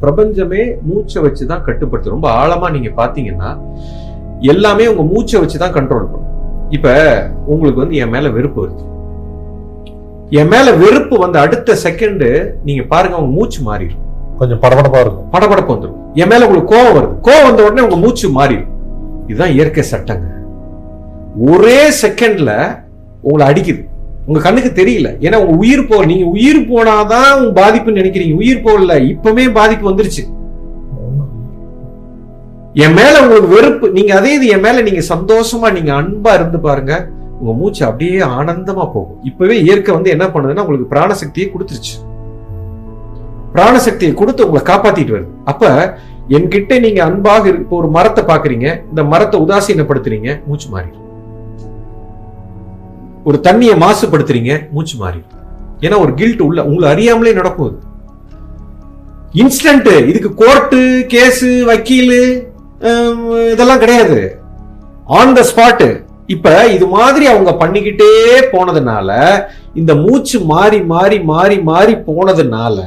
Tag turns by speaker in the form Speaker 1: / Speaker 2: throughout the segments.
Speaker 1: பிரபஞ்சமே மூச்சை வச்சு தான் கட்டுப்படுத்து ரொம்ப ஆழமா நீங்க பாத்தீங்கன்னா எல்லாமே உங்க மூச்சை வச்சு தான் கண்ட்ரோல் பண்ணும். இப்ப உங்களுக்கு வந்து என் மேல வெறுப்பு வருது. என் மேல வெறுப்பு வந்து அடுத்த செகண்ட் நீங்க பாருங்க உங்க மூச்சு மாறிடும்.
Speaker 2: கொஞ்சம் படபடப்பா இருக்கும்.
Speaker 1: படபடப்பு வந்துடும். என் மேல உங்களுக்கு கோவம் வருது. கோவம் வந்த உடனே உங்க மூச்சு மாறிடும். இதுதான் இயற்கை சட்டங்க. ஒரே செகண்ட்ல உங்களை அடிக்குது. உங்க கண்ணுக்கு தெரியல. ஏன்னா உங்க உயிர் போ நீங்க உயிர் போனாதான் உங்க பாதிப்புன்னு நினைக்கிறீங்க. உயிர் போகல இப்பவுமே பாதிப்பு வந்துருச்சு. என் மேல உங்களுக்கு வெறுப்பு நீங்க அதே இது என் மேல நீங்க சந்தோஷமா நீங்க அன்பா இருந்து பாருங்க உங்க மூச்சு அப்படியே ஆனந்தமா போகும். இப்பவே இயற்கை வந்து என்ன பண்ணுதுன்னா உங்களுக்கு பிராணசக்தியை கொடுத்துருச்சு. பிராணசக்தியை கொடுத்து உங்களை காப்பாத்திட்டு வருது. அப்ப என்கிட்ட நீங்க அன்பாக இருக்கு இப்போ ஒரு மரத்தை பாக்குறீங்க இந்த மரத்தை உதாசீனப்படுத்துறீங்க மூச்சு மாறிடும். ஒரு தண்ணியை மாசுபடுத்துறீங்க மூச்சு மாறி. ஏன்னா ஒரு கில்ட் உள்ள உங்களை அறியாமலே நடக்கும் இது இன்ஸ்டன்ட் இதுக்கு கோர்ட்டு கேஸு வக்கீல் இதெல்லாம் கிடையாது. ஆன் த ஸ்பாட் இப்ப இது மாதிரி அவங்க பண்ணிக்கிட்டே போனதுனால இந்த மூச்சு மாறி மாறி மாறி மாறி போனதுனால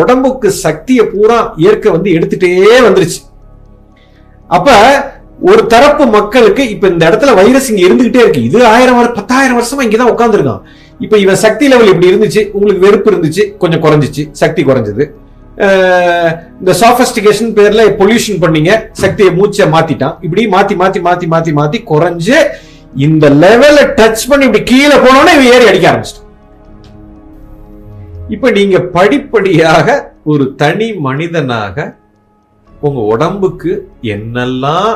Speaker 1: உடம்புக்கு சக்தியை பூரா இயற்கை வந்து எடுத்துட்டே வந்துருச்சு. அப்ப ஒரு தரப்பு மக்களுக்கு இப்ப இந்த இடத்துல வைரஸ் இங்க இருந்துகிட்டே இருக்கு. இது ஆயிரம் வருஷம் பத்தாயிரம் வருஷமா இங்கதான் உட்காந்துருக்கான் இப்ப இவன் சக்தி லெவல் இப்படி இருந்துச்சு உங்களுக்கு வெறுப்பு இருந்துச்சு கொஞ்சம் குறைஞ்சிச்சு சக்தி குறைஞ்சது. இந்த சாஃபஸ்டிகேஷன் பேர்ல பொல்யூஷன் பண்ணீங்க சக்தியை மூச்சை மாத்திட்டான். இப்படி மாத்தி மாத்தி மாத்தி மாத்தி மாத்தி குறைஞ்சு இந்த லெவல டச் பண்ணி இப்படி கீழே போனோன்னே இவன் ஏறி அடிக்க ஆரம்பிச்சிட்டான். இப்ப நீங்க படிப்படியாக ஒரு தனி மனிதனாக உங்க உடம்புக்கு என்னெல்லாம்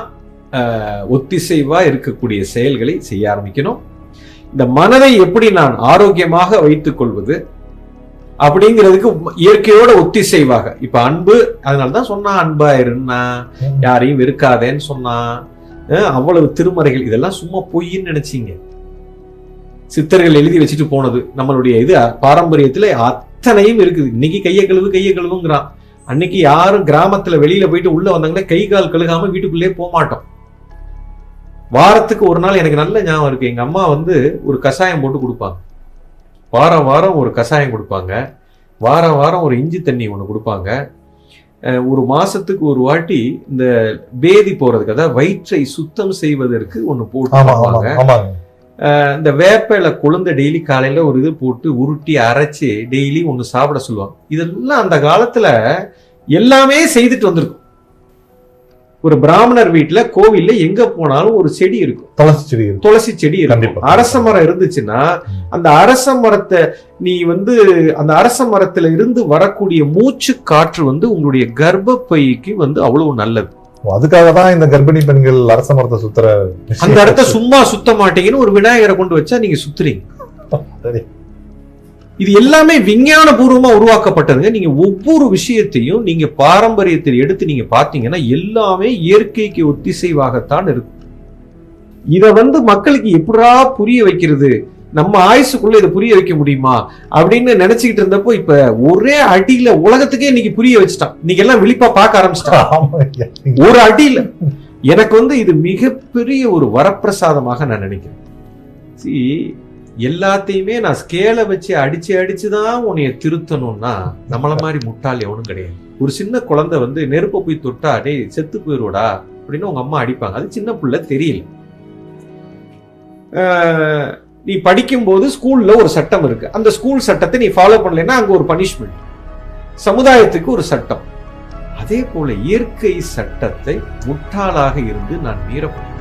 Speaker 1: அஹ், ஒத்திசைவா இருக்கக்கூடிய செயல்களை செய்ய ஆரம்பிக்கணும். இந்த மனதை எப்படி நான் ஆரோக்கியமாக வைத்துக் கொள்வது? அப்படிங்கிறதுக்கு இயற்கையோட ஒத்திசைவாக. இப்ப அன்பு அதனாலதான் சொன்னா அன்பா இருந்தா யாரையும் வெறுக்காதேன்னு சொன்னா அவ்வளவு திருமறைகள். இதெல்லாம் சும்மா பொய்ன்னு நினைச்சீங்க. சித்தர்கள் எழுதி வச்சுட்டு போனது நம்மளுடைய இது பாரம்பரியத்துல அத்தனையும் இருக்குது. இன்னைக்கு கைய கழுவு கைய கழுவுங்கிறான். அன்னைக்கு யாரும் கிராமத்துல வெளியில போயிட்டு உள்ள வந்தாங்கன்னா கை கால் கழுகாம வீட்டுக்குள்ளே போக மாட்டோம் வாரத்துக்கு ஒரு நாள் எனக்கு நல்ல ஞாபகம் இருக்கு. எங்க அம்மா வந்து ஒரு கஷாயம் போட்டு கொடுப்பாங்க. வாரம் வாரம் ஒரு கஷாயம் கொடுப்பாங்க. வாரம் வாரம் ஒரு இஞ்சி தண்ணி ஒன்று கொடுப்பாங்க. ஒரு மாசத்துக்கு ஒரு வாட்டி இந்த பேதி போறதுக்கு அதாவது வயிற்றை சுத்தம் செய்வதற்கு ஒன்று போட்டு இந்த வேப்பில கொழுந்த டெய்லி காலையில ஒரு இது போட்டு உருட்டி அரைச்சு டெய்லி ஒன்று சாப்பிட சொல்லுவாங்க. இதெல்லாம் அந்த காலத்துல எல்லாமே செய்துட்டு வந்திருக்கும். ஒரு பிராமணர் வீட்டுல கோவில்ல எங்க போனாலும் ஒரு செடி இருக்கும்.
Speaker 2: துளசி செடி
Speaker 1: துளசி செடி இருக்கும். அரச மரம் இருந்துச்சுன்னா அந்த அரச மரத்தை நீ வந்து அந்த அரச மரத்துல இருந்து வரக்கூடிய மூச்சு காற்று வந்து உங்களுடைய கர்ப்பப்பைக்கு வந்து அவ்வளவு நல்லது.
Speaker 2: அதுக்காக தான் இந்த கர்ப்பிணி பெண்கள் அரச மரத்தை சுத்துற
Speaker 1: அந்த இடத்த சும்மா சுத்த மாட்டீங்கன்னு ஒரு விநாயகரை கொண்டு வச்சா நீங்க சுத்துறீங்க.
Speaker 2: சரி.
Speaker 1: இது எல்லாமே விஞ்ஞான பூர்வமா உருவாக்கப்பட்டதுங்க. நீங்க ஒவ்வொரு விஷயத்தையும் நீங்க பாரம்பரியத்தில் எடுத்து நீங்க பாத்தீங்கன்னா எல்லாமே இயற்கைக்கு ஒத்திசைவாகத்தான் இருக்கும். இத வந்து மக்களுக்கு எப்படா புரிய வைக்கிறது? நம்ம ஆயுசுக்குள்ள இதை புரிய வைக்க முடியுமா? அப்படின்னு நினைச்சுக்கிட்டு இருந்தப்போ இப்ப ஒரே அடியில உலகத்துக்கே இன்னைக்கு புரிய வச்சுட்டான். இன்னைக்கு எல்லாம் விழிப்பா பார்க்க ஆரம்பிச்சிட்டான். ஒரு அடியில. எனக்கு வந்து இது மிகப்பெரிய ஒரு வரப்பிரசாதமாக நான் நினைக்கிறேன். எல்லாத்தையுமே நான் ஸ்கேலை வச்சு அடிச்சு அடிச்சு தான் உன்னைய திருத்தணும்னா நம்மள மாதிரி முட்டாள் எவனும் கிடையாது. ஒரு சின்ன குழந்தை வந்து நெருப்பை போய் தொட்டா டேய் செத்து போயிருவடா அப்படின்னு உங்க அம்மா அடிப்பாங்க. அது சின்ன பிள்ளை தெரியல. ஆஹ், நீ படிக்கும்போது ஸ்கூல்ல ஒரு சட்டம் இருக்கு. அந்த ஸ்கூல் சட்டத்தை நீ ஃபாலோ பண்ணலைன்னா அங்க ஒரு பனிஷ்மெண்ட் சமுதாயத்துக்கு ஒரு சட்டம். அதே போல இயற்கை சட்டத்தை முட்டாளாக இருந்து நான் மீறப்படும்